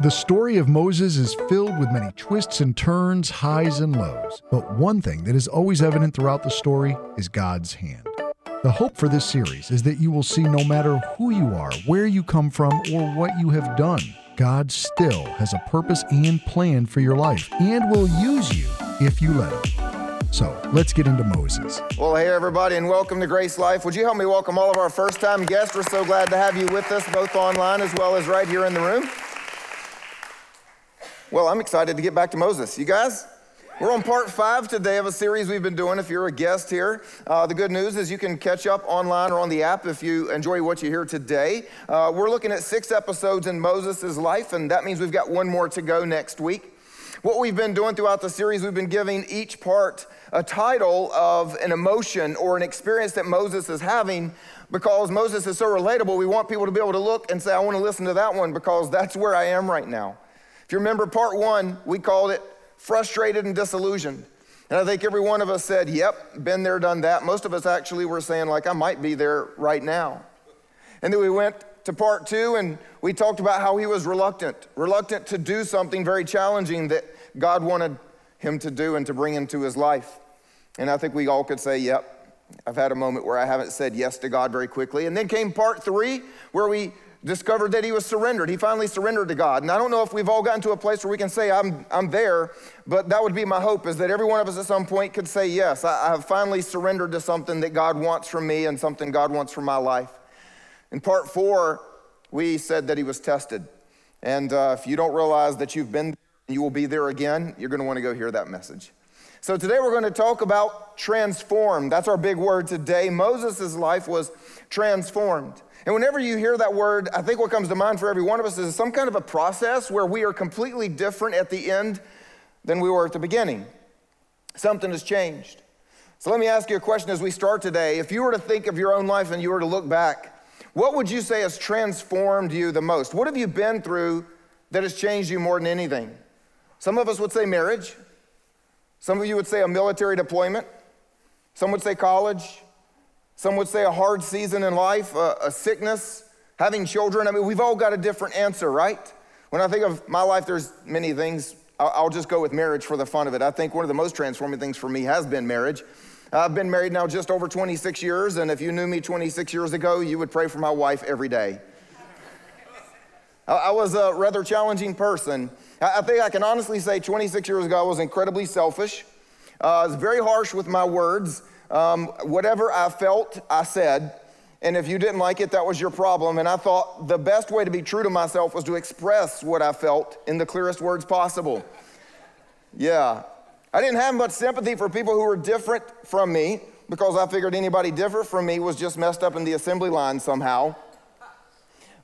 The story of Moses is filled with many twists and turns, highs and lows. But one thing that is always evident throughout the story is God's hand. The hope for this series is that you will see no matter who you are, where you come from, or what you have done, God still has a purpose and plan for your life and will use you if you let Him. So let's get into Moses. Well, hey, everybody, and welcome to GraceLife. Would you help me welcome all of our first time guests? We're so glad to have you with us, both online as well as right here in the room. Well, I'm excited to get back to Moses. You guys? We're on part five today of a series we've been doing. If you're a guest here, uh, the good news is you can catch up online or on the app if you enjoy what you hear today. Uh, we're looking at six episodes in Moses' life, and that means we've got one more to go next week. What we've been doing throughout the series, we've been giving each part a title of an emotion or an experience that Moses is having because Moses is so relatable. We want people to be able to look and say, I want to listen to that one because that's where I am right now. If you remember part one, we called it frustrated and disillusioned. And I think every one of us said, Yep, been there, done that. Most of us actually were saying, like, I might be there right now. And then we went to part two and we talked about how he was reluctant, reluctant to do something very challenging that God wanted him to do and to bring into his life. And I think we all could say, Yep, I've had a moment where I haven't said yes to God very quickly. And then came part three, where we discovered that he was surrendered. He finally surrendered to God. And I don't know if we've all gotten to a place where we can say, I'm, I'm there, but that would be my hope is that every one of us at some point could say, Yes, I, I have finally surrendered to something that God wants from me and something God wants from my life. In part four, we said that he was tested. And uh, if you don't realize that you've been there, you will be there again, you're going to want to go hear that message. So today we're going to talk about transformed. That's our big word today. Moses' life was transformed. And whenever you hear that word, I think what comes to mind for every one of us is some kind of a process where we are completely different at the end than we were at the beginning. Something has changed. So let me ask you a question as we start today. If you were to think of your own life and you were to look back, what would you say has transformed you the most? What have you been through that has changed you more than anything? Some of us would say marriage. Some of you would say a military deployment. Some would say college. Some would say a hard season in life, a, a sickness, having children. I mean, we've all got a different answer, right? When I think of my life, there's many things. I'll, I'll just go with marriage for the fun of it. I think one of the most transforming things for me has been marriage. I've been married now just over 26 years, and if you knew me 26 years ago, you would pray for my wife every day. I was a rather challenging person. I think I can honestly say 26 years ago, I was incredibly selfish. Uh, I was very harsh with my words. Um, whatever I felt, I said. And if you didn't like it, that was your problem. And I thought the best way to be true to myself was to express what I felt in the clearest words possible. Yeah. I didn't have much sympathy for people who were different from me because I figured anybody different from me was just messed up in the assembly line somehow.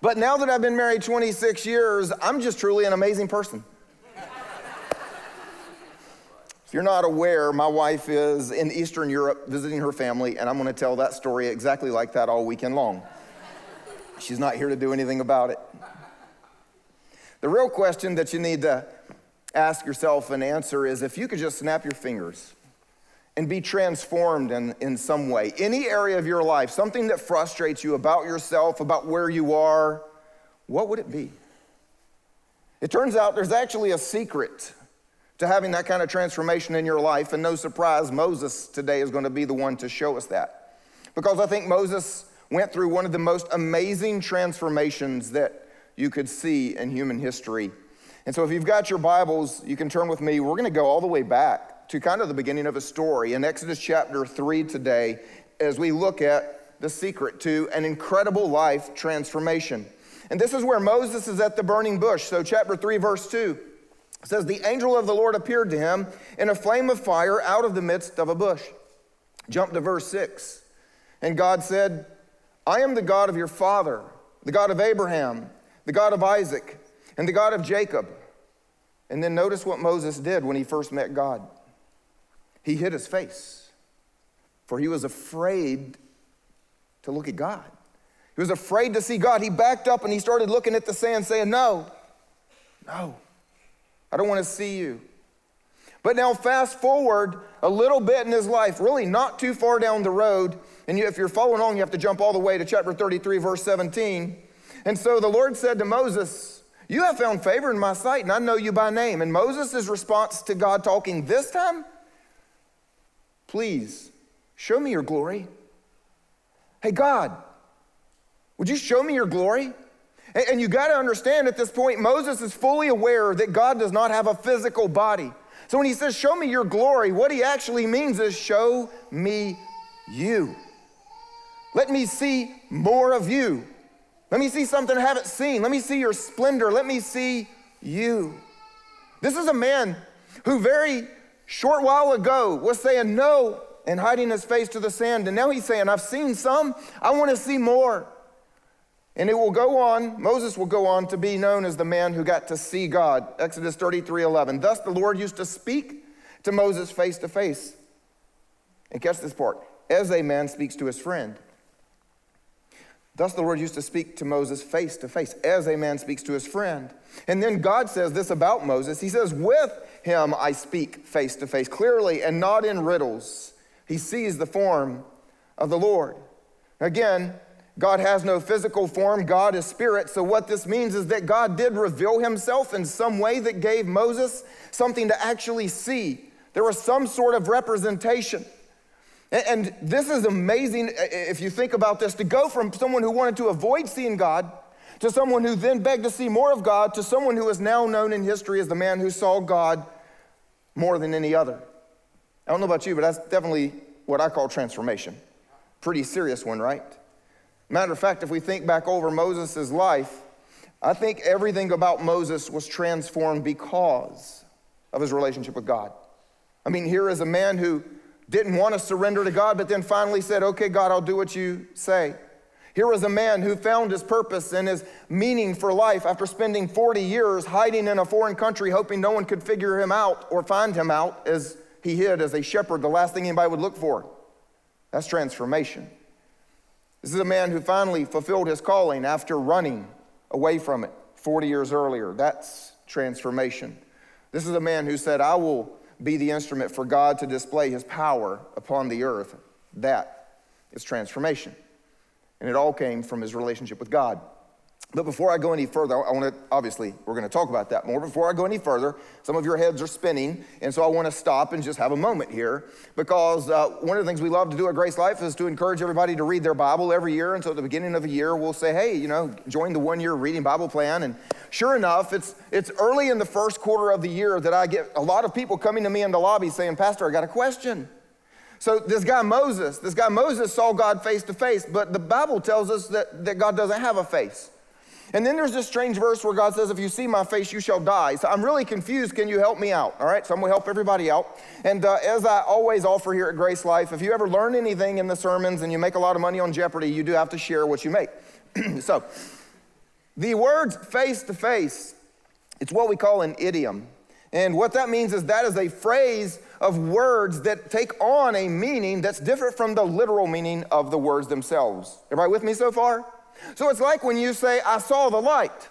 But now that I've been married 26 years, I'm just truly an amazing person you're not aware, my wife is in Eastern Europe visiting her family, and I'm going to tell that story exactly like that all weekend long. She's not here to do anything about it. The real question that you need to ask yourself and answer is if you could just snap your fingers and be transformed in, in some way, any area of your life, something that frustrates you about yourself, about where you are, what would it be? It turns out there's actually a secret to having that kind of transformation in your life. And no surprise, Moses today is going to be the one to show us that. Because I think Moses went through one of the most amazing transformations that you could see in human history. And so if you've got your Bibles, you can turn with me. We're going to go all the way back to kind of the beginning of a story in Exodus chapter 3 today as we look at the secret to an incredible life transformation. And this is where Moses is at the burning bush. So, chapter 3, verse 2. It says, The angel of the Lord appeared to him in a flame of fire out of the midst of a bush. Jump to verse 6. And God said, I am the God of your father, the God of Abraham, the God of Isaac, and the God of Jacob. And then notice what Moses did when he first met God. He hid his face, for he was afraid to look at God. He was afraid to see God. He backed up and he started looking at the sand, saying, No, no. I don't want to see you. But now, fast forward a little bit in his life, really not too far down the road. And you, if you're following along, you have to jump all the way to chapter 33, verse 17. And so the Lord said to Moses, You have found favor in my sight, and I know you by name. And Moses' response to God talking this time, please show me your glory. Hey, God, would you show me your glory? And you got to understand at this point, Moses is fully aware that God does not have a physical body. So when he says, Show me your glory, what he actually means is, Show me you. Let me see more of you. Let me see something I haven't seen. Let me see your splendor. Let me see you. This is a man who very short while ago was saying no and hiding his face to the sand. And now he's saying, I've seen some, I want to see more. And it will go on, Moses will go on to be known as the man who got to see God. Exodus 33 11. Thus the Lord used to speak to Moses face to face. And catch this part as a man speaks to his friend. Thus the Lord used to speak to Moses face to face, as a man speaks to his friend. And then God says this about Moses He says, With him I speak face to face, clearly and not in riddles. He sees the form of the Lord. Again, God has no physical form, God is spirit. So, what this means is that God did reveal himself in some way that gave Moses something to actually see. There was some sort of representation. And this is amazing uh, uh, if you think about this to go from someone who wanted to avoid seeing God to someone who then begged to see more of God to someone who is now known in history as the man who saw God more than any other. I don't know about you, but that's definitely what I call transformation. Pretty serious one, right? Matter of fact, if we think back over Moses' life, I think everything about Moses was transformed because of his relationship with God. I mean, here is a man who didn't want to surrender to God, but then finally said, Okay, God, I'll do what you say. Here was a man who found his purpose and his meaning for life after spending 40 years hiding in a foreign country, hoping no one could figure him out or find him out as he hid as a shepherd, the last thing anybody would look for. That's transformation. This is a man who finally fulfilled his calling after running away from it 40 years earlier. That's transformation. This is a man who said, I will be the instrument for God to display his power upon the earth. That is transformation. And it all came from his relationship with God. But before I go any further, I want to, obviously, we're going to talk about that more. Before I go any further, some of your heads are spinning, and so I want to stop and just have a moment here because uh, one of the things we love to do at GraceLife is to encourage everybody to read their Bible every year. And so at the beginning of a year, we'll say, hey, you know, join the one year reading Bible plan. And sure enough, it's, it's early in the first quarter of the year that I get a lot of people coming to me in the lobby saying, Pastor, I got a question. So this guy Moses, this guy Moses saw God face to face, but the Bible tells us that, that God doesn't have a face. And then there's this strange verse where God says, If you see my face, you shall die. So I'm really confused. Can you help me out? All right, so I'm gonna help everybody out. And uh, as I always offer here at GraceLife, if you ever learn anything in the sermons and you make a lot of money on Jeopardy, you do have to share what you make. so the words face to face, it's what we call an idiom. And what that means is that is a phrase of words that take on a meaning that's different from the literal meaning of the words themselves. Everybody with me so far? So it's like when you say, I saw the light.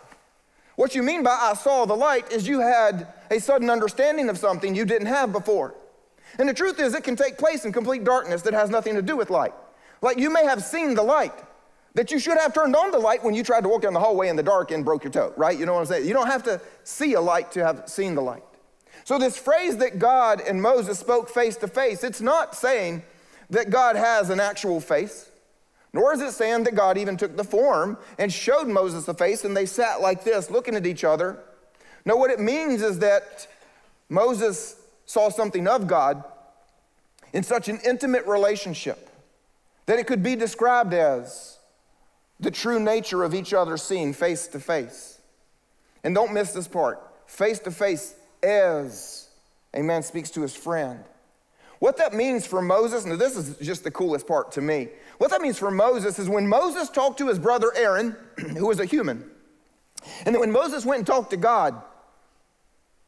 What you mean by I saw the light is you had a sudden understanding of something you didn't have before. And the truth is, it can take place in complete darkness that has nothing to do with light. Like you may have seen the light, that you should have turned on the light when you tried to walk down the hallway in the dark and broke your toe, right? You know what I'm saying? You don't have to see a light to have seen the light. So, this phrase that God and Moses spoke face to face, it's not saying that God has an actual face. Nor is it saying that God even took the form and showed Moses the face and they sat like this looking at each other. No, what it means is that Moses saw something of God in such an intimate relationship that it could be described as the true nature of each other seen face to face. And don't miss this part face to face as a man speaks to his friend. What that means for Moses, and this is just the coolest part to me. What that means for Moses is when Moses talked to his brother Aaron, who was a human, and then when Moses went and talked to God,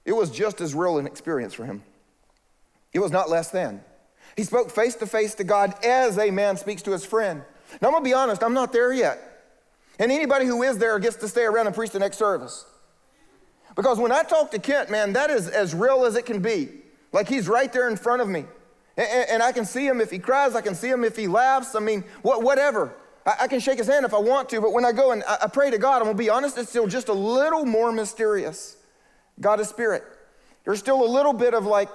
it was just as real an experience for him. It was not less than. He spoke face to face to God as a man speaks to his friend. Now, I'm gonna be honest, I'm not there yet. And anybody who is there gets to stay around and preach the next service. Because when I talk to Kent, man, that is as real as it can be. Like he's right there in front of me. And, and, I can see him if he cries, I can see him if he laughs. I mean, what, whatever. I, I can shake his hand if I want to, but when I go and I, I pray to God, I'm gonna be honest, it's still just a little more mysterious. God is spirit. There's still a little bit of like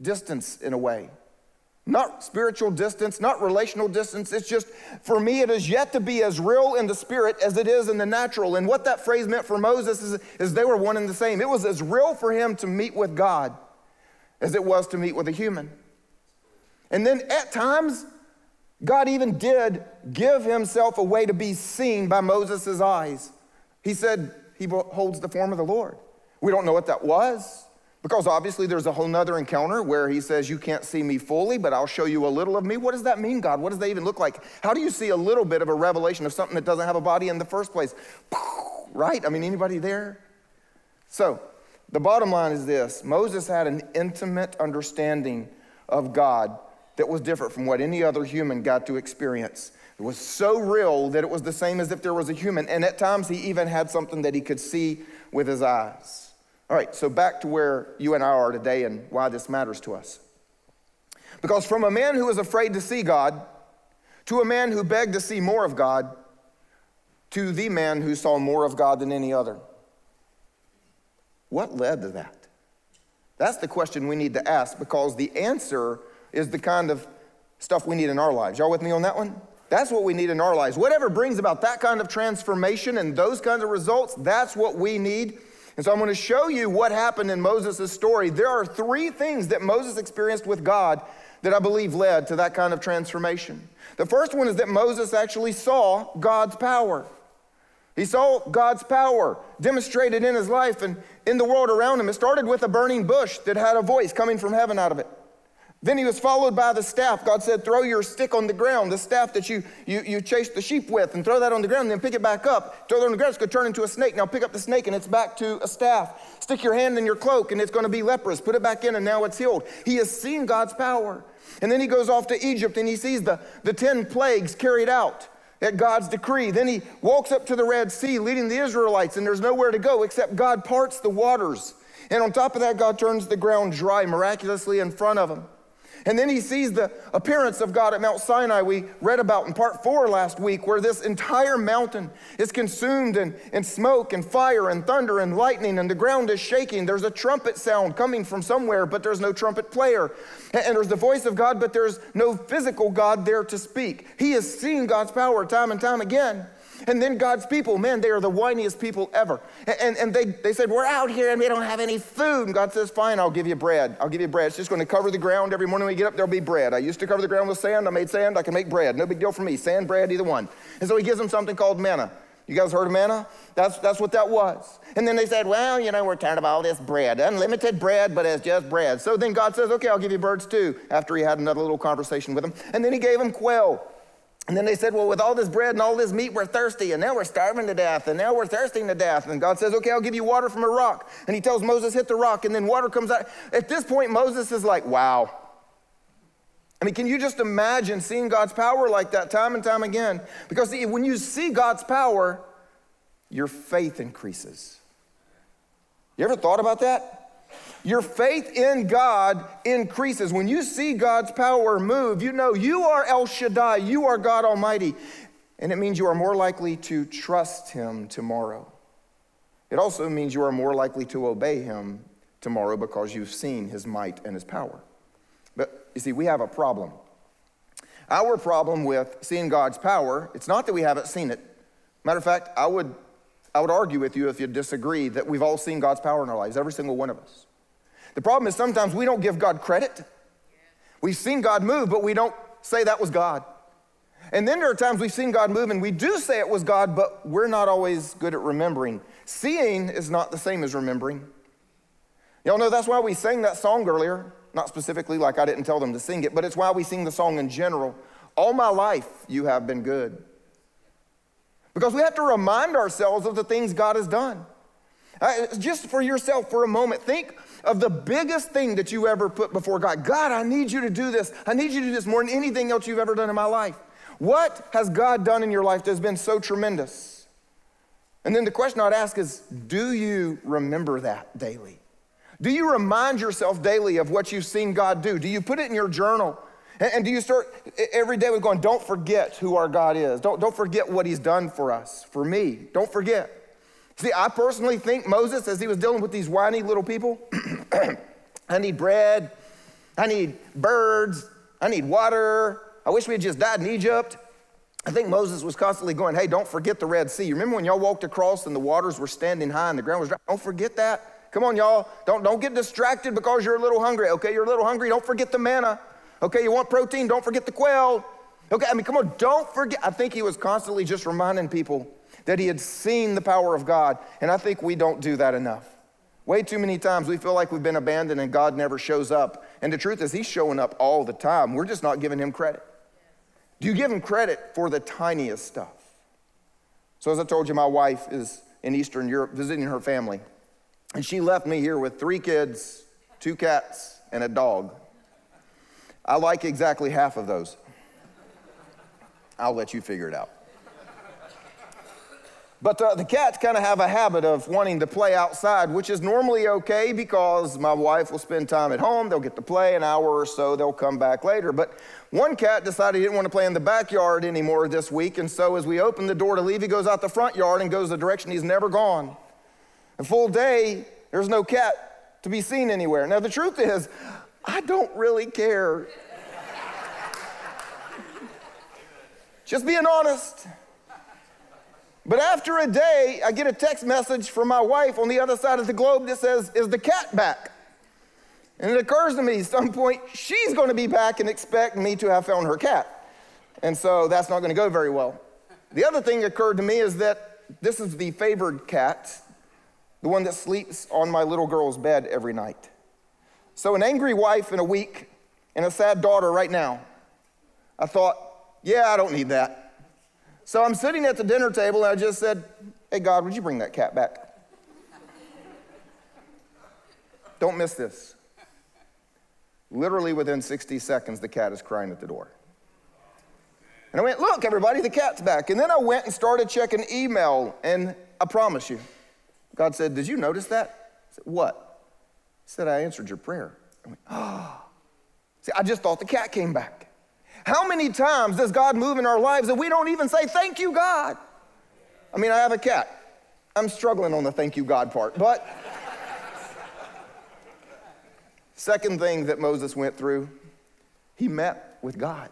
distance in a way. Not spiritual distance, not relational distance. It's just, for me, it is yet to be as real in the spirit as it is in the natural. And what that phrase meant for Moses is, is they were one and the same. It was as real for him to meet with God as it was to meet with a human. And then at times, God even did give himself a way to be seen by Moses' eyes. He said, He holds the form of the Lord. We don't know what that was. Because obviously there's a whole nother encounter where he says, You can't see me fully, but I'll show you a little of me. What does that mean, God? What does that even look like? How do you see a little bit of a revelation of something that doesn't have a body in the first place? Right? I mean, anybody there? So, the bottom line is this Moses had an intimate understanding of God that was different from what any other human got to experience. It was so real that it was the same as if there was a human. And at times, he even had something that he could see with his eyes. All right, so back to where you and I are today and why this matters to us. Because from a man who was afraid to see God, to a man who begged to see more of God, to the man who saw more of God than any other. What led to that? That's the question we need to ask because the answer is the kind of stuff we need in our lives. Y'all with me on that one? That's what we need in our lives. Whatever brings about that kind of transformation and those kinds of results, that's what we need and so I'm going to show you what happened in Moses' story. There are three things that Moses experienced with God that I believe led to that kind of transformation. The first one is that Moses actually saw God's power. He saw God's power demonstrated in his life and in the world around him. It started with a burning bush that had a voice coming from heaven out of it. Then he was followed by the staff. God said, Throw your stick on the ground, the staff that you, you, you chased the sheep with, and throw that on the ground, and then pick it back up. Throw it on the ground, it's going to turn into a snake. Now pick up the snake, and it's back to a staff. Stick your hand in your cloak, and it's going to be leprous. Put it back in, and now it's healed. He has seen God's power. And then he goes off to Egypt, and he sees the, the 10 plagues carried out at God's decree. Then he walks up to the Red Sea, leading the Israelites, and there's nowhere to go except God parts the waters. And on top of that, God turns the ground dry miraculously in front of him. And then he sees the appearance of God at Mount Sinai, we read about in part four last week, where this entire mountain is consumed in, in smoke and fire and thunder and lightning, and the ground is shaking. There's a trumpet sound coming from somewhere, but there's no trumpet player. And, and there's the voice of God, but there's no physical God there to speak. He has seen God's power time and time again. And then God's people, man, they are the whiniest people ever. And, and they, they said, We're out here and we don't have any food. And God says, Fine, I'll give you bread. I'll give you bread. It's just going to cover the ground. Every morning we get up, there'll be bread. I used to cover the ground with sand. I made sand. I can make bread. No big deal for me. Sand, bread, either one. And so he gives them something called manna. You guys heard of manna? That's, that's what that was. And then they said, Well, you know, we're tired of all this bread. Unlimited bread, but it's just bread. So then God says, Okay, I'll give you birds too, after he had another little conversation with them. And then he gave them quail. And then they said, Well, with all this bread and all this meat, we're thirsty, and now we're starving to death, and now we're thirsting to death. And God says, Okay, I'll give you water from a rock. And he tells Moses, Hit the rock, and then water comes out. At this point, Moses is like, Wow. I mean, can you just imagine seeing God's power like that time and time again? Because see, when you see God's power, your faith increases. You ever thought about that? Your faith in God increases. When you see God's power move, you know you are El Shaddai, you are God Almighty. And it means you are more likely to trust Him tomorrow. It also means you are more likely to obey Him tomorrow because you've seen His might and His power. But you see, we have a problem. Our problem with seeing God's power, it's not that we haven't seen it. Matter of fact, I would, I would argue with you if you disagree that we've all seen God's power in our lives, every single one of us. The problem is sometimes we don't give God credit. We've seen God move, but we don't say that was God. And then there are times we've seen God move and we do say it was God, but we're not always good at remembering. Seeing is not the same as remembering. Y'all know that's why we sang that song earlier. Not specifically, like I didn't tell them to sing it, but it's why we sing the song in general. All my life, you have been good. Because we have to remind ourselves of the things God has done. Uh, just for yourself for a moment, think of the biggest thing that you ever put before God. God, I need you to do this. I need you to do this more than anything else you've ever done in my life. What has God done in your life that has been so tremendous? And then the question I'd ask is do you remember that daily? Do you remind yourself daily of what you've seen God do? Do you put it in your journal? And, do you start every day with going, don't forget who our God is. Don't, don't forget what he's done for us, for me. Don't forget. See, I personally think Moses, as he was dealing with these whiny little people, I need bread, I need birds, I need water. I wish we had just died in Egypt. I think Moses was constantly going, hey, don't forget the Red Sea. You remember when y'all walked across and the waters were standing high and the ground was dry? Don't forget that. Come on, y'all. Don't, don't get distracted because you're a little hungry. Okay, you're a little hungry. Don't forget the manna. Okay, you want protein? Don't forget the quail. Okay, I mean, come on, don't forget. I think he was constantly just reminding people that he had seen the power of God. And I think we don't do that enough. Way too many times we feel like we've been abandoned and God never shows up. And the truth is, he's showing up all the time. We're just not giving him credit. Do you give him credit for the tiniest stuff? So, as I told you, my wife is in Eastern Europe visiting her family. And she left me here with three kids, two cats, and a dog. I like exactly half of those. I'll let you figure it out. But uh, the cats kind of have a habit of wanting to play outside, which is normally okay because my wife will spend time at home. They'll get to play an hour or so, they'll come back later. But one cat decided he didn't want to play in the backyard anymore this week, and so as we open the door to leave, he goes out the front yard and goes the direction he's never gone. A full day, there's no cat to be seen anywhere. Now, the truth is, I don't really care. Just being honest. But after a day, I get a text message from my wife on the other side of the globe that says, Is the cat back? And it occurs to me at some point, she's going to be back and expect me to have found her cat. And so that's not going to go very well. The other thing that occurred to me is that this is the favored cat, the one that sleeps on my little girl's bed every night. So, an angry wife in a week and a sad daughter right now. I thought, yeah, I don't need that. So I'm sitting at the dinner table and I just said, Hey, God, would you bring that cat back? Don't miss this. Literally within 60 seconds, the cat is crying at the door. And I went, Look, everybody, the cat's back. And then I went and started checking email, and I promise you, God said, Did you notice that? I said, What? Said, I answered your prayer. I went, Oh. See, I just thought the cat came back. How many times does God move in our lives and we don't even say, Thank you, God? I mean, I have a cat. I'm struggling on the thank you, God part, but. Second thing that Moses went through, he met with God.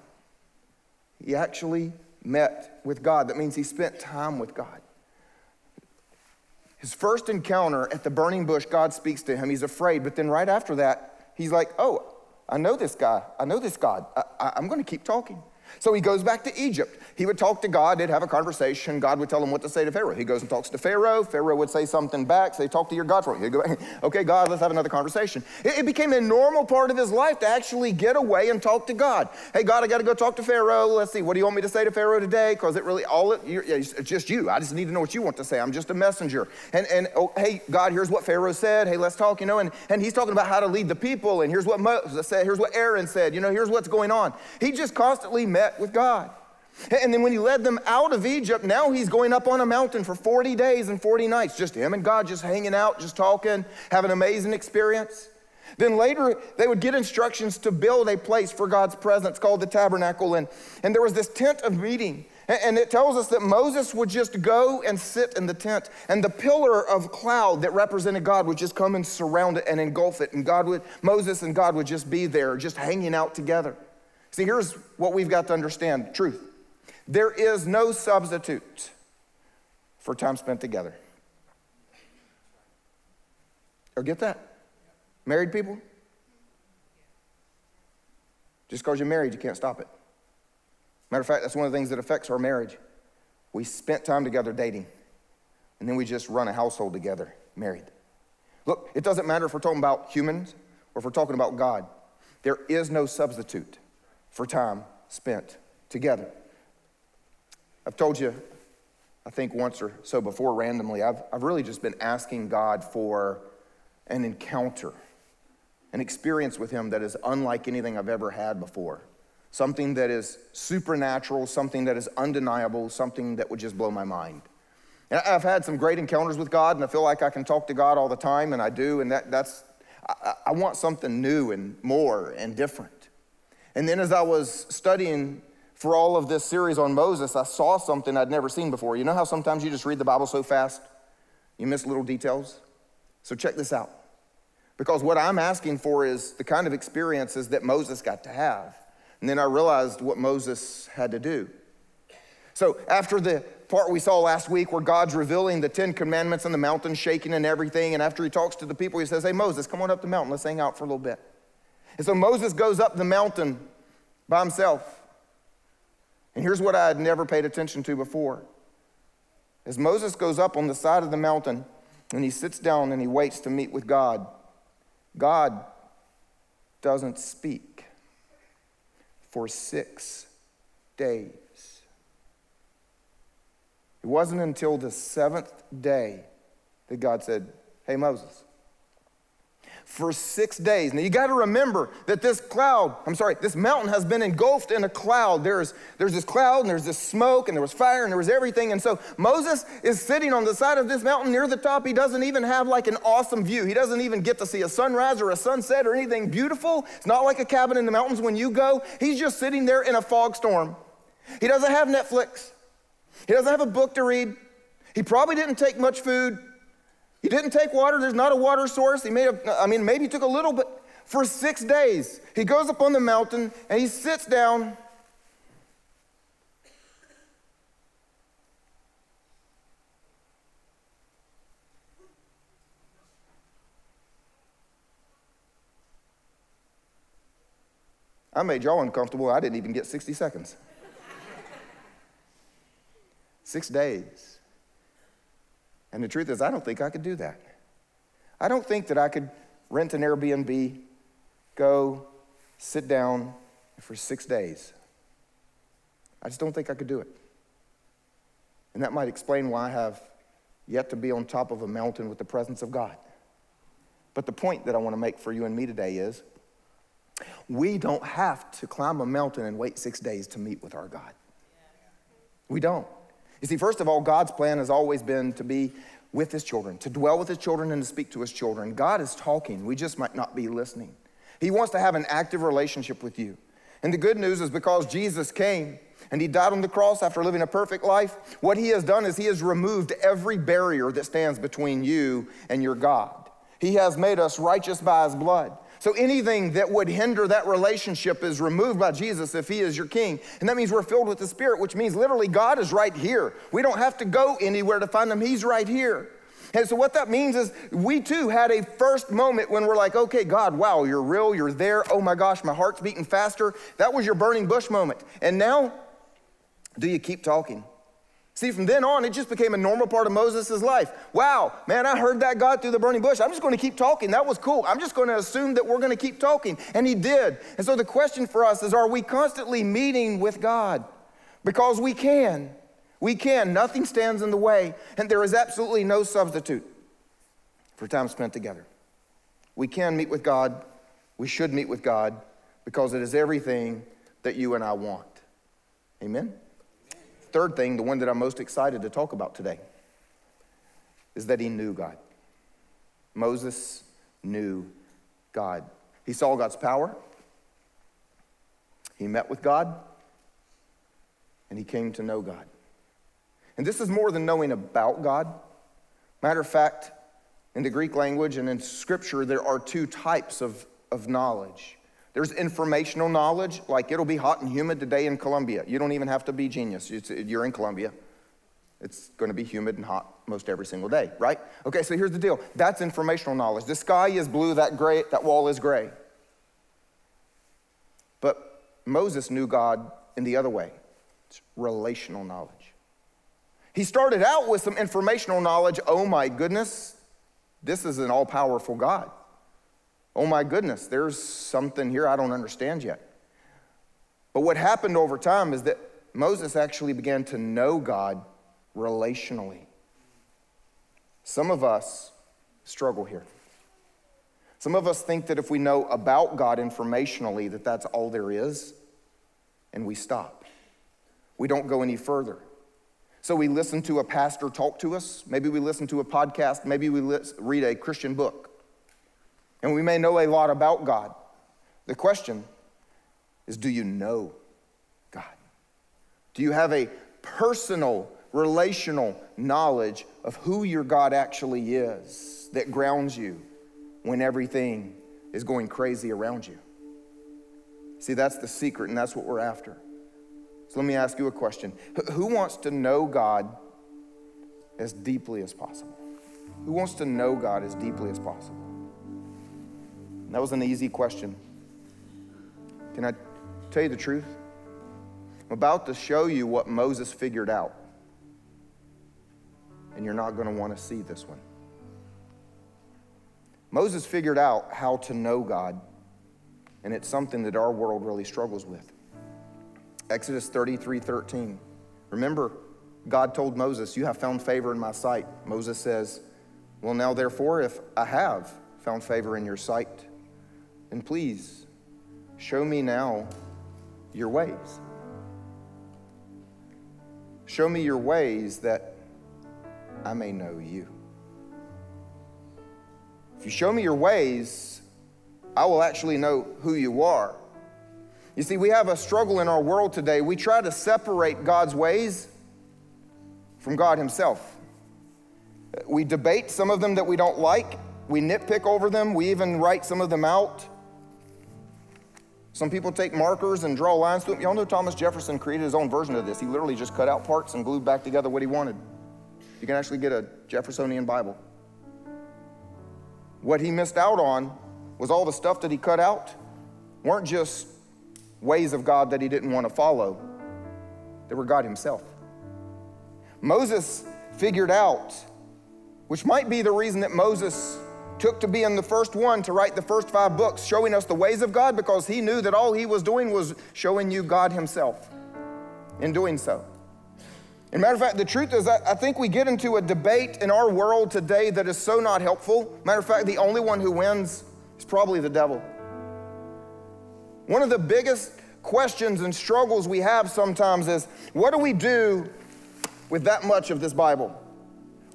He actually met with God. That means he spent time with God. His first encounter at the burning bush, God speaks to him. He's afraid, but then right after that, he's like, Oh, I know this guy. I know this God. I, am going to keep talking. So he goes back to Egypt. He would talk to God, they'd have a conversation. God would tell him what to say to Pharaoh. He goes and talks to Pharaoh. Pharaoh would say something back, say, Talk to your God for me. He'd go Okay, God, let's have another conversation. It, it, became a normal part of his life to actually get away and talk to God. Hey, God, I got to go talk to Pharaoh. Let's see, what do you want me to say to Pharaoh today? Because it really, all it, it's just you. I just need to know what you want to say. I'm just a messenger. And, and oh, hey, God, here's what Pharaoh said. Hey, let's talk, you know. And, and he's talking about how to lead the people. And here's what Moses said. Here's what Aaron said. You know, here's what's going on. He just constantly met with God. And then when he led them out of Egypt, now he's going up on a mountain for 40 days and 40 nights, just him and God just hanging out, just talking, have an amazing experience. Then later, they would get instructions to build a place for God's presence called the tabernacle. And, and there was this tent of meeting. And it tells us that Moses would just go and sit in the tent, and the pillar of cloud that represented God would just come and surround it and engulf it. And God would, Moses and God would just be there, just hanging out together. See, here's what we've got to understand truth. There is no substitute for time spent together. Or get that? Married people? Just because you're married, you can't stop it. Matter of fact, that's one of the things that affects our marriage. We spent time together dating, and then we just run a household together, married. Look, it doesn't matter if we're talking about humans or if we're talking about God. There is no substitute for time spent together. I've told you, I think once or so before randomly, I've, I've really just been asking God for an encounter, an experience with Him that is unlike anything I've ever had before. Something that is supernatural, something that is undeniable, something that would just blow my mind. And I've had some great encounters with God, and I feel like I can talk to God all the time, and I do, and that, that's, I, I want something new and more and different. And then as I was studying for all of this series on Moses, I saw something I'd never seen before. You know how sometimes you just read the Bible so fast, you miss little details? So check this out. Because what I'm asking for is the kind of experiences that Moses got to have. And then I realized what Moses had to do. So after the part we saw last week where God's revealing the Ten Commandments and the mountain shaking and everything, and after he talks to the people, he says, Hey, Moses, come on up the mountain. Let's hang out for a little bit. And so Moses goes up the mountain by himself. And here's what I had never paid attention to before. As Moses goes up on the side of the mountain and he sits down and he waits to meet with God, God doesn't speak for six days. It wasn't until the seventh day that God said, Hey, Moses, for six days. Now you got to remember that this cloud, I'm sorry, this mountain has been engulfed in a cloud. There's, there's this cloud and there's this smoke and there was fire and there was everything. And so Moses is sitting on the side of this mountain near the top. He doesn't even have like an awesome view. He doesn't even get to see a sunrise or a sunset or anything beautiful. It's not like a cabin in the mountains when you go. He's just sitting there in a fog storm. He doesn't have Netflix. He doesn't have a book to read. He probably didn't take much food. He didn't take water. There's not a water source. He made a, I mean, maybe he took a little, but for six days, he goes up on the mountain and he sits down. I made y'all uncomfortable. I didn't even get 60 seconds. Six days. And the truth is, I don't think I could do that. I don't think that I could rent an Airbnb, go, sit down for six days. I just don't think I could do it. And that might explain why I have yet to be on top of a mountain with the presence of God. But the point that I want to make for you and me today is we don't have to climb a mountain and wait six days to meet with our God. We don't. You see, first of all, God's plan has always been to be with his children, to dwell with his children and to speak to his children. God is talking, we just might not be listening. He wants to have an active relationship with you. And the good news is because Jesus came and he died on the cross after living a perfect life, what he has done is he has removed every barrier that stands between you and your God. He has made us righteous by his blood. So anything that would hinder that relationship is removed by Jesus if he is your king. And that means we're filled with the Spirit, which means literally God is right here. We don't have to go anywhere to find him, he's right here. And so, what that means is, we too had a first moment when we're like, okay, God, wow, you're real, you're there. Oh my gosh, my heart's beating faster. That was your burning bush moment. And now, do you keep talking? See, from then on, it just became a normal part of Moses' life. Wow, man, I heard that God through the burning bush. I'm just going to keep talking. That was cool. I'm just going to assume that we're going to keep talking. And he did. And so the question for us is are we constantly meeting with God? Because we can. We can. Nothing stands in the way. And there is absolutely no substitute for time spent together. We can meet with God. We should meet with God because it is everything that you and I want. Amen? Third thing, the one that I'm most excited to talk about today, is that he knew God. Moses knew God. He saw God's power, he met with God, and he came to know God. And this is more than knowing about God. Matter of fact, in the Greek language and in Scripture, there are two types of, of knowledge. There's informational knowledge, like it'll be hot and humid today in Columbia. You don't even have to be genius. You're in Columbia. It's going to be humid and hot most every single day, right? Okay, so here's the deal. That's informational knowledge. The sky is blue, that gray, that wall is gray. But Moses knew God in the other way. It's relational knowledge. He started out with some informational knowledge. Oh my goodness, this is an all-powerful God. Oh my goodness, there's something here I don't understand yet. But what happened over time is that Moses actually began to know God relationally. Some of us struggle here. Some of us think that if we know about God informationally, that that's all there is, and we stop. We don't go any further. So we listen to a pastor talk to us. Maybe we listen to a podcast. Maybe we read a Christian book and we may know a lot about God. The question is do you know God? Do you have a personal, relational knowledge of who your God actually is that grounds you when everything is going crazy around you? See, that's the secret, and that's what we're after. So let me ask you a question Who wants to know God as deeply as possible? Who wants to know God as deeply as possible? That was an easy question. Can I tell you the truth? I'm about to show you what Moses figured out. And you're not going to want to see this one. Moses figured out how to know God, and it's something that our world really struggles with. Exodus 33 13. Remember, God told Moses, You have found favor in my sight. Moses says, Well, now therefore, if I have found favor in your sight, then please show me now your ways. Show me your ways that I may know you. If you show me your ways, I will actually know who you are. You see, we have a struggle in our world today. We try to separate God's ways from God Himself. We debate some of them that we don't like, we nitpick over them, we even write some of them out. Some people take markers and draw lines to them. Y'all know Thomas Jefferson created his own version of this. He literally just cut out parts and glued back together what he wanted. You can actually get a Jeffersonian Bible. What he missed out on was all the stuff that he cut out weren't just ways of God that he didn't want to follow, they were God himself. Moses figured out, which might be the reason that Moses took to being the first one to write the first five books, showing us the ways of God because he knew that all he was doing was showing you God himself in doing so. And matter of fact, the truth is, I, think we get into a debate in our world today that is so not helpful. Matter of fact, the only one who wins is probably the devil. One of the biggest questions and struggles we have sometimes is what do we do with that much of this Bible?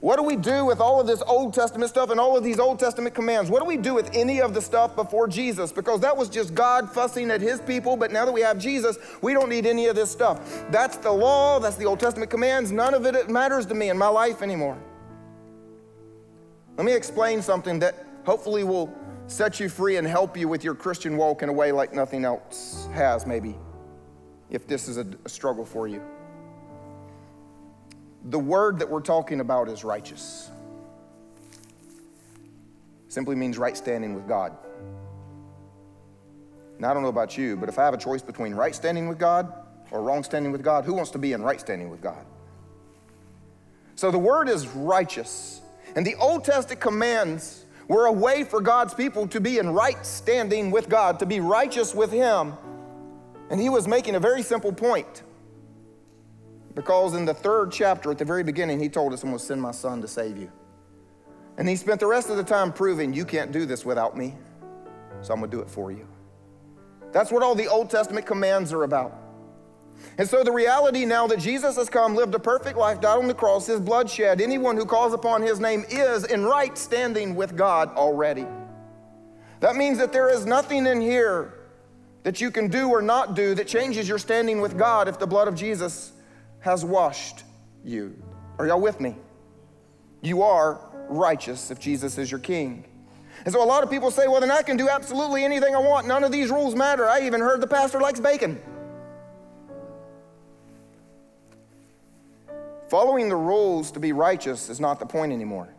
What do we do with all of this Old Testament stuff and all of these Old Testament commands? What do we do with any of the stuff before Jesus? Because that was just God fussing at his people, but now that we have Jesus, we don't need any of this stuff. That's the law, that's the Old Testament commands. None of it matters to me in my life anymore. Let me explain something that hopefully will set you free and help you with your Christian walk in a way like nothing else has, maybe, if this is a, struggle for you the word that we're talking about is righteous. Simply means right standing with God. Now, I don't know about you, but if I have a choice between right standing with God or wrong standing with God, who wants to be in right standing with God? So the word is righteous. And the Old Testament commands were a way for God's people to be in right standing with God, to be righteous with Him. And he was making a very simple point. Because in the third chapter, at the very beginning, he told us, I'm going to send my son to save you. And he spent the rest of the time proving, you can't do this without me, so I'm going to do it for you. That's what all the Old Testament commands are about. And so the reality now that Jesus has come, lived a perfect life, died on the cross, his blood shed, anyone who calls upon his name is in right standing with God already. That means that there is nothing in here that you can do or not do that changes your standing with God if the blood of Jesus has washed you. Are y'all with me? You are righteous if Jesus is your king. And so a lot of people say, well, then I can do absolutely anything I want. None of these rules matter. I even heard the pastor likes bacon. Following the rules to be righteous is not the point anymore.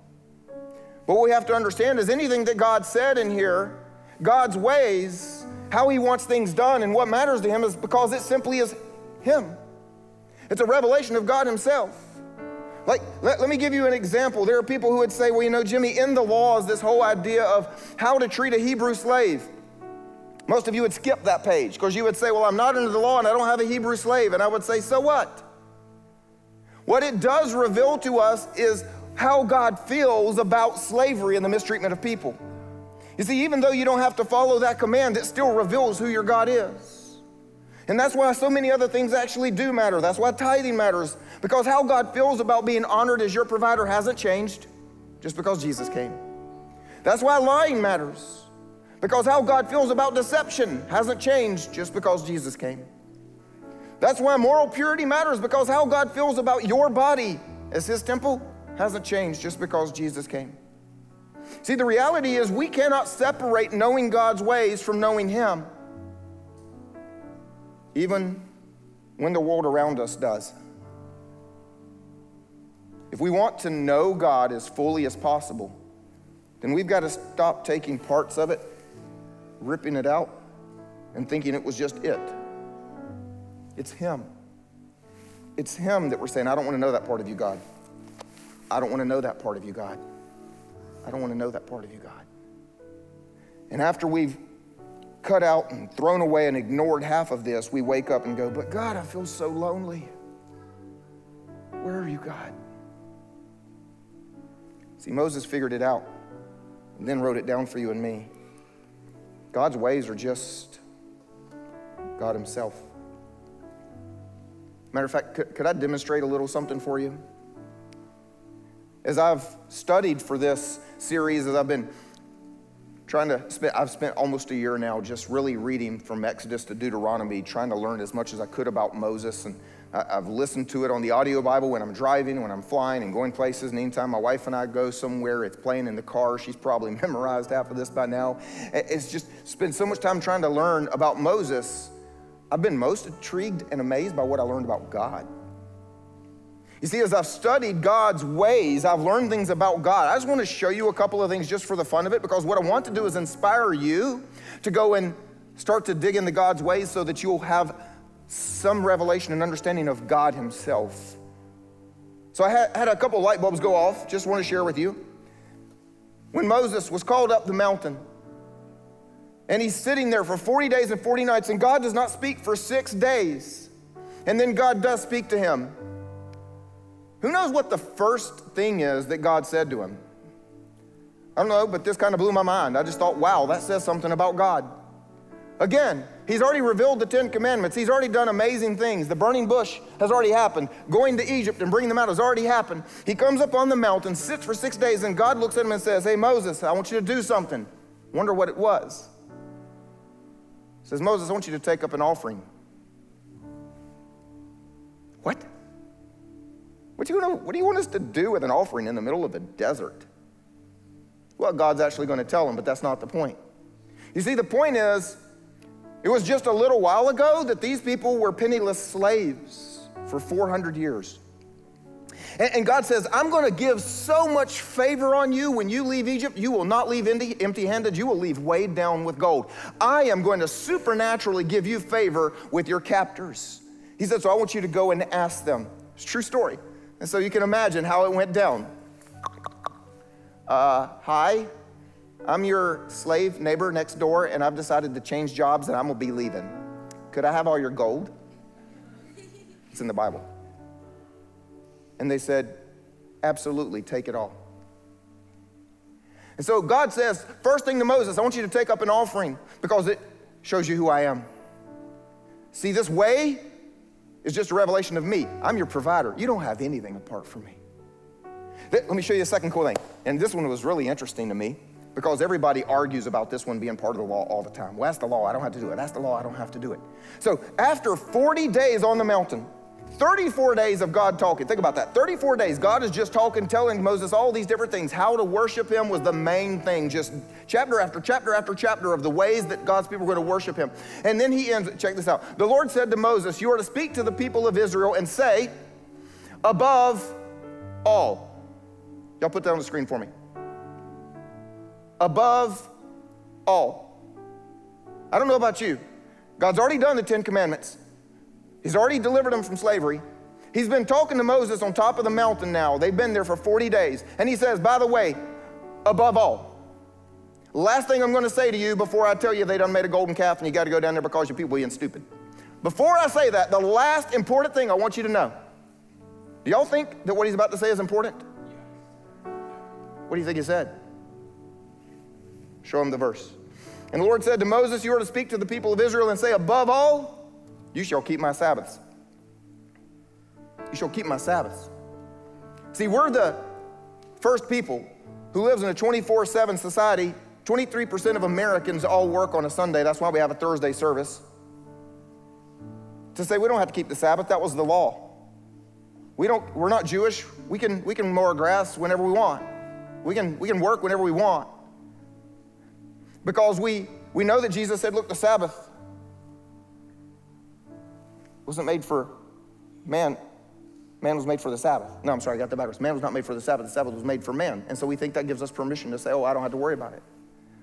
What we have to understand is anything that God said in here, God's ways, how He wants things done, and what matters to Him is because it simply is Him. It's a revelation of God Himself. Like, let, let, me give you an example. There are people who would say, well, you know, Jimmy, in the law is this whole idea of how to treat a Hebrew slave. Most of you would skip that page because you would say, well, I'm not under the law and I don't have a Hebrew slave. And I would say, so what? What it does reveal to us is how God feels about slavery and the mistreatment of people. You see, even though you don't have to follow that command, it still reveals who your God is. And that's why so many other things actually do matter. That's why tithing matters, because how God feels about being honored as your provider hasn't changed just because Jesus came. That's why lying matters, Because how God feels about deception hasn't changed just because Jesus came. That's why moral purity matters because how God feels about your body as His temple hasn't changed just because Jesus came. See, the reality is we cannot separate knowing God's ways from knowing Him, even when the world around us does. If we want to know God as fully as possible, then we've got to stop taking parts of it, ripping it out, and thinking it was just it. It's Him. It's Him that we're saying, I don't want to know that part of you, God. I don't want to know that part of you, God. I don't want to know that part of you, God. And after we've cut out and thrown away and ignored half of this, we wake up and go, But God, I feel so lonely. Where are you, God? See, Moses figured it out and then wrote it down for you and me. God's ways are just God Himself. Matter of fact, could, could I demonstrate a little something for you? As I've studied for this series, as I've been trying to spend, I've spent almost a year now just really reading from Exodus to Deuteronomy, trying to learn as much as I could about Moses. And I've listened to it on the audio Bible when I'm driving, when I'm flying and going places. And anytime my wife and I go somewhere, it's playing in the car. She's probably memorized half of this by now. It's just spent so much time trying to learn about Moses. I've been most intrigued and amazed by what I learned about God. You see, as I've studied God's ways, I've learned things about God. I just want to show you a couple of things just for the fun of it because what I want to do is inspire you to go and start to dig into God's ways so that you'll have some revelation and understanding of God Himself. So I had, a couple light bulbs go off, just want to share with you. When Moses was called up the mountain, and he's sitting there for 40 days and 40 nights, and God does not speak for six days. And then God does speak to him. Who knows what the first thing is that God said to him? I don't know, but this kind of blew my mind. I just thought, wow, that says something about God. Again, he's already revealed the Ten Commandments. He's already done amazing things. The burning bush has already happened. Going to Egypt and bringing them out has already happened. He comes up on the mountain, sits for six days, and God looks at him and says, Hey, Moses, I want you to do something. Wonder what it was. He says, Moses, I want you to take up an offering. What? What do, you what do you want us to do with an offering in the middle of the desert? Well, God's actually going to tell him, but that's not the point. You see, the point is, it was just a little while ago that these people were penniless slaves for 400 years. And, God says, I'm going to give so much favor on you when you leave Egypt. You will not leave empty handed. You will leave weighed down with gold. I am going to supernaturally give you favor with your captors. He said, So I want you to go and ask them. It's true story. And so you can imagine how it went down. Uh, hi, I'm your slave neighbor next door, and I've decided to change jobs and I'm gonna be leaving. Could I have all your gold? It's in the Bible. And they said, Absolutely, take it all. And so God says, first thing to Moses, I want you to take up an offering because it shows you who I am. See, this way is just a revelation of me. I'm your provider. You don't have anything apart from me. Let me show you a second cool thing. And this one was really interesting to me because everybody argues about this one being part of the law all the time. Well, that's the law. I don't have to do it. That's the law. I don't have to do it. So after 40 days on the mountain, 34 days of God talking. Think about that. 34 days. God is just talking, telling Moses all these different things. How to worship Him was the main thing. Just chapter after chapter after chapter of the ways that God's people were going to worship Him. And then He ends, check this out. The Lord said to Moses, You are to speak to the people of Israel and say, above all. Y'all put that on the screen for me. Above all. I don't know about you. God's already done the Ten Commandments. He's already delivered them from slavery. He's been talking to Moses on top of the mountain now. They've been there for 40 days. And he says, by the way, above all, last thing I'm going to say to you before I tell you they done made a golden calf and you got to go down there because your people being stupid. Before I say that, the last important thing I want you to know. Do y'all think that what he's about to say is important? What do you think he said? Show him the verse. And the Lord said to Moses, You are to speak to the people of Israel and say, Above all, you shall keep my Sabbaths. You shall keep my Sabbaths. See, we're the first people who lives in a 24 7 society 23% of Americans all work on a Sunday. That's why we have a Thursday service. To say we don't have to keep the Sabbath, that was the law. We don't, we're not Jewish. We can, we can mow our grass whenever we want. We can, we can work whenever we want. Because we, we know that Jesus said, look, the Sabbath wasn't made for man. Man was made for the Sabbath. No, I'm sorry, I got the backwards. Man was not made for the Sabbath. The Sabbath was made for man. And so we think that gives us permission to say, oh, I don't have to worry about it.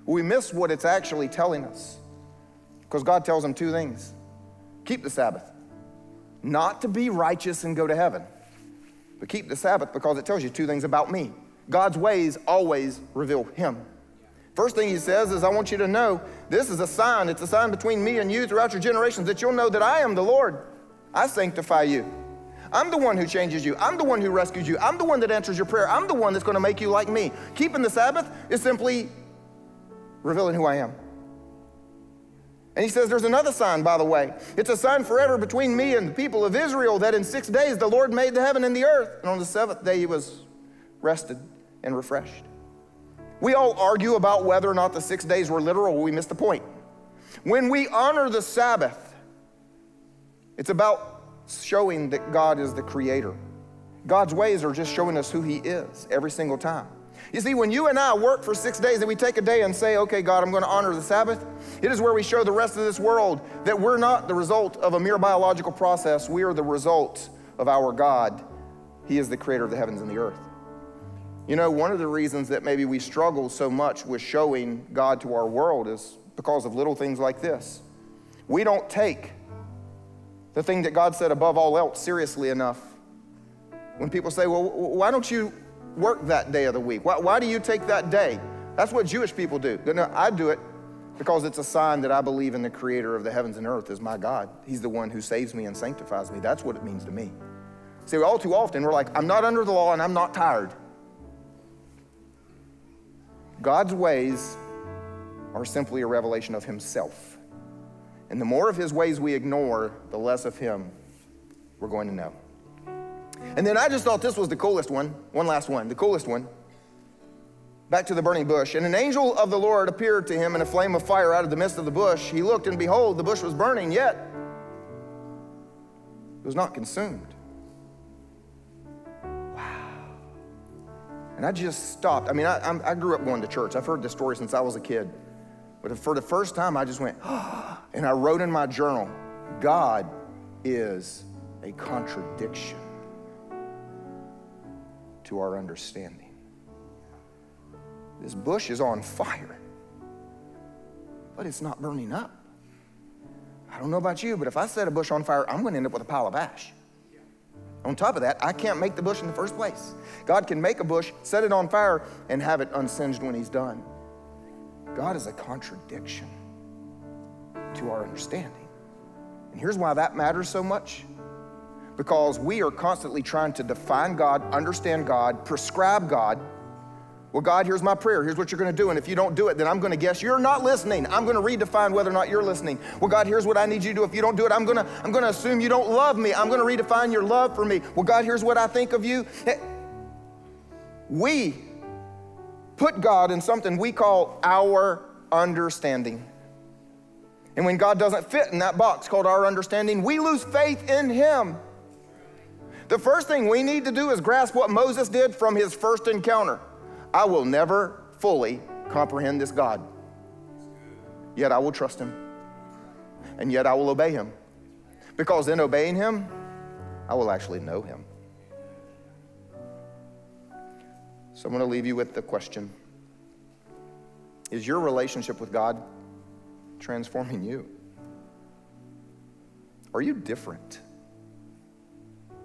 We miss what it's actually telling us. Because God tells them two things keep the Sabbath, not to be righteous and go to heaven, but keep the Sabbath because it tells you two things about me. God's ways always reveal Him. First thing He says is, I want you to know this is a sign. It's a sign between me and you throughout your generations that you'll know that I am the Lord. I sanctify you. I'm the one who changes you. I'm the one who rescues you. I'm the one that answers your prayer. I'm the one that's going to make you like me. Keeping the Sabbath is simply revealing who I am. And he says, There's another sign, by the way. It's a sign forever between me and the people of Israel that in six days the Lord made the heaven and the earth, and on the seventh day he was rested and refreshed. We all argue about whether or not the six days were literal, we miss the point. When we honor the Sabbath, it's about showing that God is the creator. God's ways are just showing us who he is every single time. You see, when you and I work for six days and we take a day and say, okay, God, I'm going to honor the Sabbath, it is where we show the rest of this world that we're not the result of a mere biological process. We are the result of our God. He is the creator of the heavens and the earth. You know, one of the reasons that maybe we struggle so much with showing God to our world is because of little things like this. We don't take the thing that God said above all else seriously enough. When people say, well, why don't you work that day of the week? Why, why do you take that day? That's what Jewish people do. No, I do it because it's a sign that I believe in the creator of the heavens and earth as my God. He's the one who saves me and sanctifies me. That's what it means to me. See, all too often we're like, I'm not under the law and I'm not tired. God's ways are simply a revelation of Himself. And the more of His ways we ignore, the less of Him we're going to know. And then I just thought this was the coolest one. One last one, the coolest one. Back to the burning bush. And an angel of the Lord appeared to him in a flame of fire out of the midst of the bush. He looked, and behold, the bush was burning, yet it was not consumed. Wow. And I just stopped. I mean, I, I grew up going to church. I've heard this story since I was a kid. But for the first time, I just went, and I wrote in my journal God is a contradiction to our understanding. This bush is on fire, but it's not burning up. I don't know about you, but if I set a bush on fire, I'm going to end up with a pile of ash. On top of that, I can't make the bush in the first place. God can make a bush, set it on fire, and have it unsinged when He's done. God is a contradiction to our understanding. And here's why that matters so much because we are constantly trying to define God, understand God, prescribe God. Well, God, here's my prayer. Here's what you're going to do. And if you don't do it, then I'm going to guess you're not listening. I'm going to redefine whether or not you're listening. Well, God, here's what I need you to do. If you don't do it, I'm going to, I'm going to assume you don't love me. I'm going to redefine your love for me. Well, God, here's what I think of you. Eh, we put God in something we call our understanding. And when God doesn't fit in that box called our understanding, we lose faith in Him. The first thing we need to do is grasp what Moses did from his first encounter. I will never fully comprehend this God, yet I will trust him, and yet I will obey him. Because in obeying him, I will actually know him. So I'm going to leave you with the question Is your relationship with God transforming you? Are you different?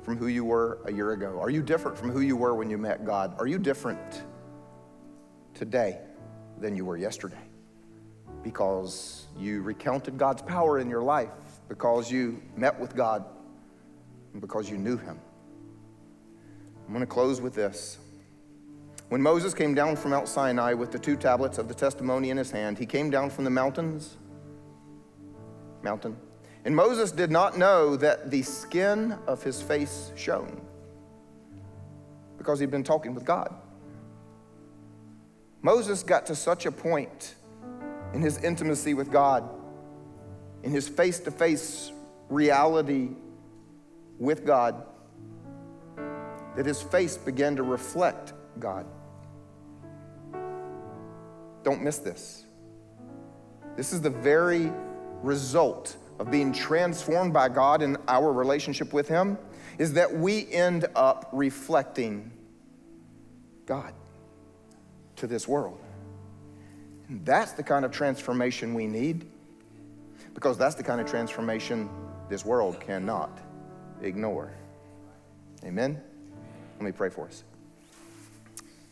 from who you were a year ago? Are you different from who you were when you met God? Are you different today than you were yesterday? Because you recounted God's power in your life, because you met with God, and because you knew Him. I'm going to close with this. When Moses came down from Mount Sinai with the two tablets of the testimony in his hand, he came down from the mountains, mountain, and Moses did not know that the skin of his face shone because he'd been talking with God. Moses got to such a point in his intimacy with God, in his face to face reality with God, that his face began to reflect God. Don't miss this. This is the very result of being transformed by God in our relationship with Him, is that we end up reflecting God to this world. And that's the kind of transformation we need because that's the kind of transformation this world cannot ignore. Amen? Let me pray for us.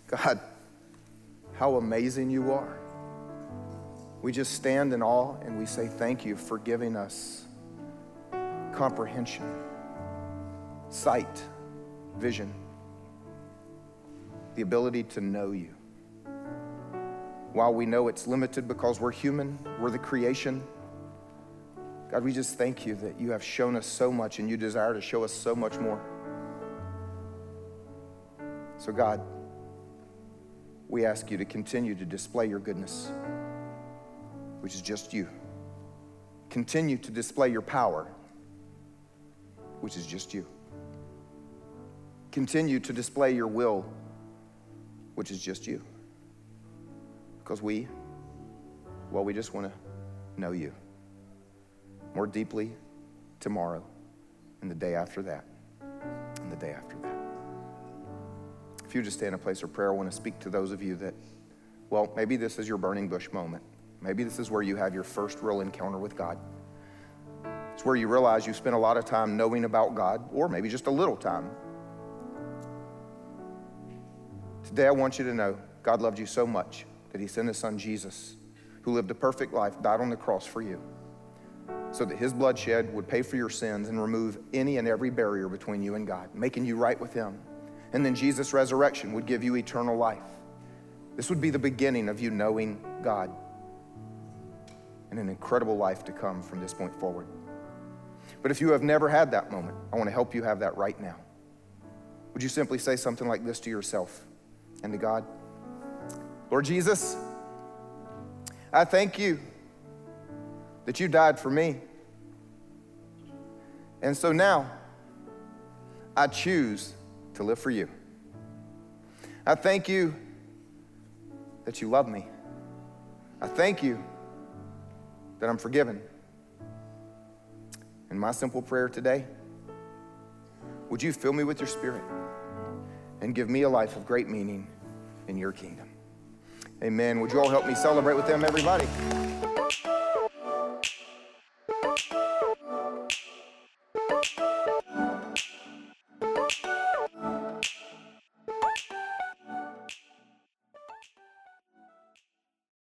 God, how amazing you are. We just stand in awe and we say thank you for giving us comprehension, sight, vision, the ability to know you. While we know it's limited because we're human, we're the creation, God, we just thank you that you have shown us so much and you desire to show us so much more. So, God, we ask you to continue to display your goodness, which is just you. Continue to display your power, which is just you. Continue to display your will, which is just you. Because we, well, we just want to know you more deeply tomorrow and the day after that and the day after that. If you just stay in a place of prayer, I want to speak to those of you that, well, maybe this is your burning bush moment. Maybe this is where you have your first real encounter with God. It's where you realize you spent a lot of time knowing about God, or maybe just a little time. Today, I want you to know God loved you so much that He sent His Son Jesus, who lived a perfect life, died on the cross for you so that his bloodshed would pay for your sins and remove any and every barrier between you and God, making you right with him. And then Jesus' resurrection would give you eternal life. This would be the beginning of you knowing God and an incredible life to come from this point forward. But if you have never had that moment, I want to help you have that right now. Would you simply say something like this to yourself and to God? Lord Jesus, I thank you that you died for me. And so now, I choose to live for you. I thank you that you love me. I thank you that I'm forgiven. And my simple prayer today would you fill me with your spirit and give me a life of great meaning in your kingdom? Amen. Would you all help me celebrate with them, everybody?